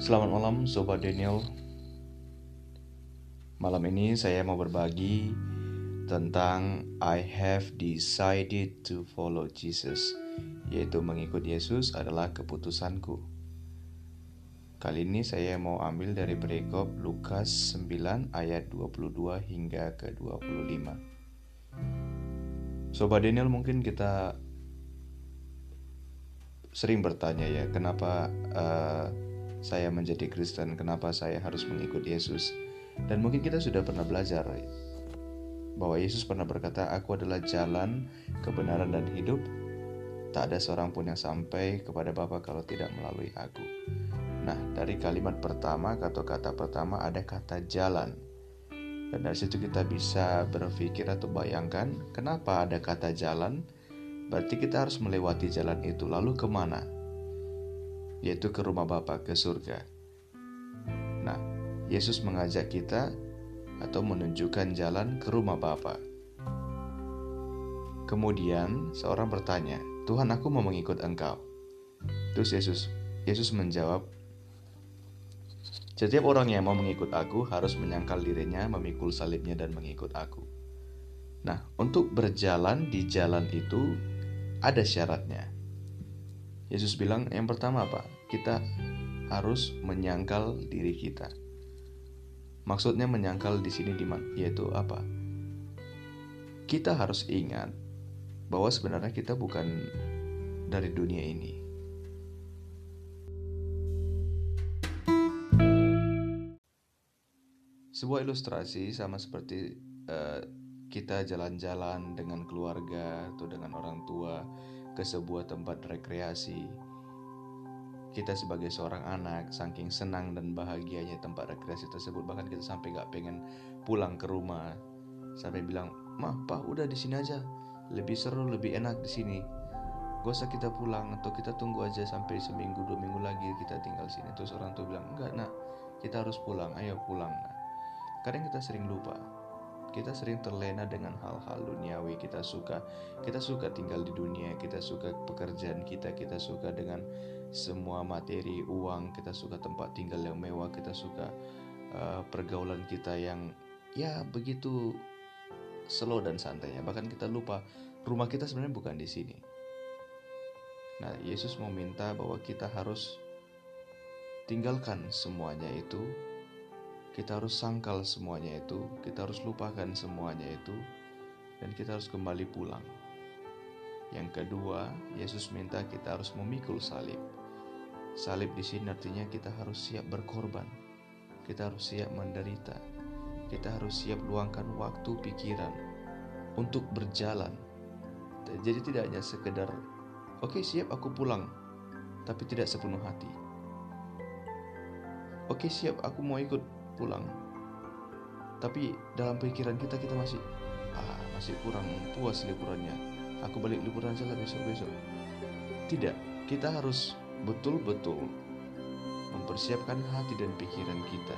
Selamat malam Sobat Daniel. Malam ini saya mau berbagi tentang I have decided to follow Jesus Yaitu mengikut Yesus adalah keputusanku. Kali ini saya mau ambil dari perikop Lukas 9 ayat 22 hingga ke 25 Sobat Daniel mungkin kita sering bertanya ya kenapa uh, saya menjadi Kristen, kenapa saya harus mengikut Yesus. Dan mungkin kita sudah pernah belajar bahwa Yesus pernah berkata, "Aku adalah jalan, kebenaran dan hidup. Tak ada seorang pun yang sampai kepada Bapa kalau tidak melalui aku." Nah, dari kalimat pertama atau kata pertama ada kata jalan. Dan dari situ kita bisa berpikir atau bayangkan kenapa ada kata jalan. Berarti kita harus melewati jalan itu. Lalu ke mana? Yaitu ke rumah Bapa, ke surga. Nah, Yesus mengajak kita atau menunjukkan jalan ke rumah Bapa. Kemudian seorang bertanya, "Tuhan, aku mau mengikut Engkau." Terus Yesus Yesus menjawab, "Setiap orang yang mau mengikut aku harus menyangkal dirinya, memikul salibnya dan mengikut aku." Nah, untuk berjalan di jalan itu ada syaratnya. Yesus bilang yang pertama apa? Kita harus menyangkal diri kita. Maksudnya menyangkal di sini yaitu apa? Kita harus ingat bahwa sebenarnya kita bukan dari dunia ini. Sebuah ilustrasi sama seperti uh, kita jalan-jalan dengan keluarga atau dengan orang tua ke sebuah tempat rekreasi. Kita sebagai seorang anak, saking senang dan bahagianya tempat rekreasi tersebut, bahkan kita sampai gak pengen pulang ke rumah, sampai bilang, "Mah, pak, udah di sini aja, lebih seru, lebih enak di sini." Gak usah kita pulang atau kita tunggu aja sampai seminggu dua minggu lagi kita tinggal sini. Terus orang tua bilang, enggak nak, kita harus pulang, ayo pulang. Nah, kadang kita sering lupa kita sering terlena dengan hal-hal duniawi. Kita suka kita suka tinggal di dunia. Kita suka pekerjaan kita. Kita suka dengan semua materi uang. Kita suka tempat tinggal yang mewah. Kita suka uh, pergaulan kita yang ya begitu slow dan santainya bahkan kita lupa rumah kita sebenarnya bukan di sini. Nah Yesus mau minta bahwa kita harus tinggalkan semuanya itu kita harus sangkal semuanya itu, kita harus lupakan semuanya itu, dan kita harus kembali pulang. Yang kedua, Yesus minta kita harus memikul salib. Salib di sini artinya kita harus siap berkorban, kita harus siap menderita, kita harus siap luangkan waktu pikiran untuk berjalan. Jadi tidak hanya sekedar, oke okay, siap aku pulang, tapi tidak sepenuh hati. Oke siap aku mau ikut pulang. Tapi dalam pikiran kita kita masih ah masih kurang puas liburannya. Aku balik liburan saja besok besok tidak kita harus betul-betul mempersiapkan hati dan pikiran kita.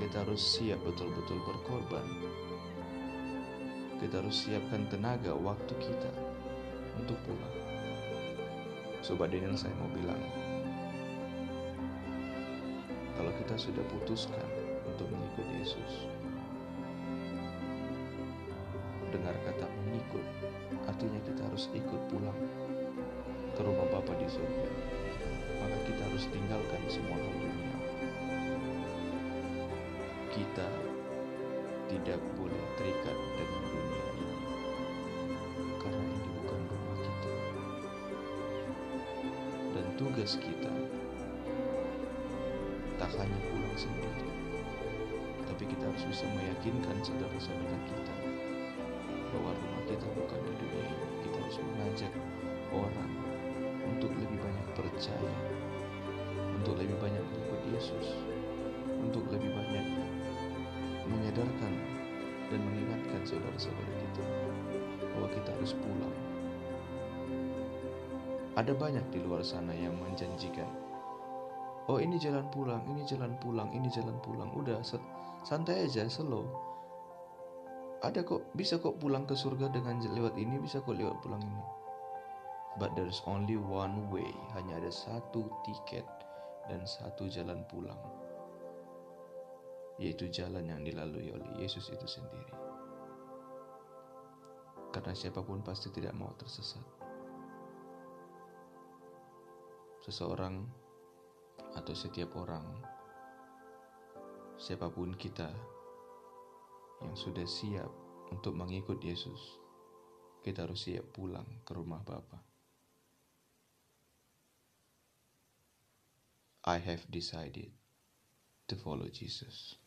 Kita harus siap betul-betul berkorban. Kita harus siapkan tenaga waktu kita untuk pulang. Sobat Daniel saya mau bilang Kalau kita sudah putuskan mengikut Yesus. Dengar kata mengikut, artinya kita harus ikut pulang ke rumah Bapa di surga. Maka kita harus tinggalkan semua hal dunia. Kita tidak boleh terikat dengan dunia ini. Karena ini bukan rumah kita. Dan tugas kita tak hanya pulang sendiri, tapi kita harus bisa meyakinkan saudara-saudara kita bahwa rumah kita bukan di dunia ini. Kita harus mengajak orang untuk lebih banyak percaya, untuk lebih banyak mengikut Yesus, untuk lebih banyak menyadarkan dan mengingatkan saudara-saudara kita bahwa kita harus pulang. Ada banyak di luar sana yang menjanjikan, oh ini jalan pulang, ini jalan pulang, ini jalan pulang. Udah santai aja slow ada kok bisa kok pulang ke surga dengan lewat ini bisa kok lewat pulang ini but there's only one way hanya ada satu tiket dan satu jalan pulang, yaitu jalan yang dilalui oleh Yesus itu sendiri. Karena siapa pun pasti tidak mau tersesat. Seseorang atau setiap orang, siapa pun kita yang sudah siap untuk mengikut Yesus, kita harus siap pulang ke rumah Bapa. I have decided to follow Jesus.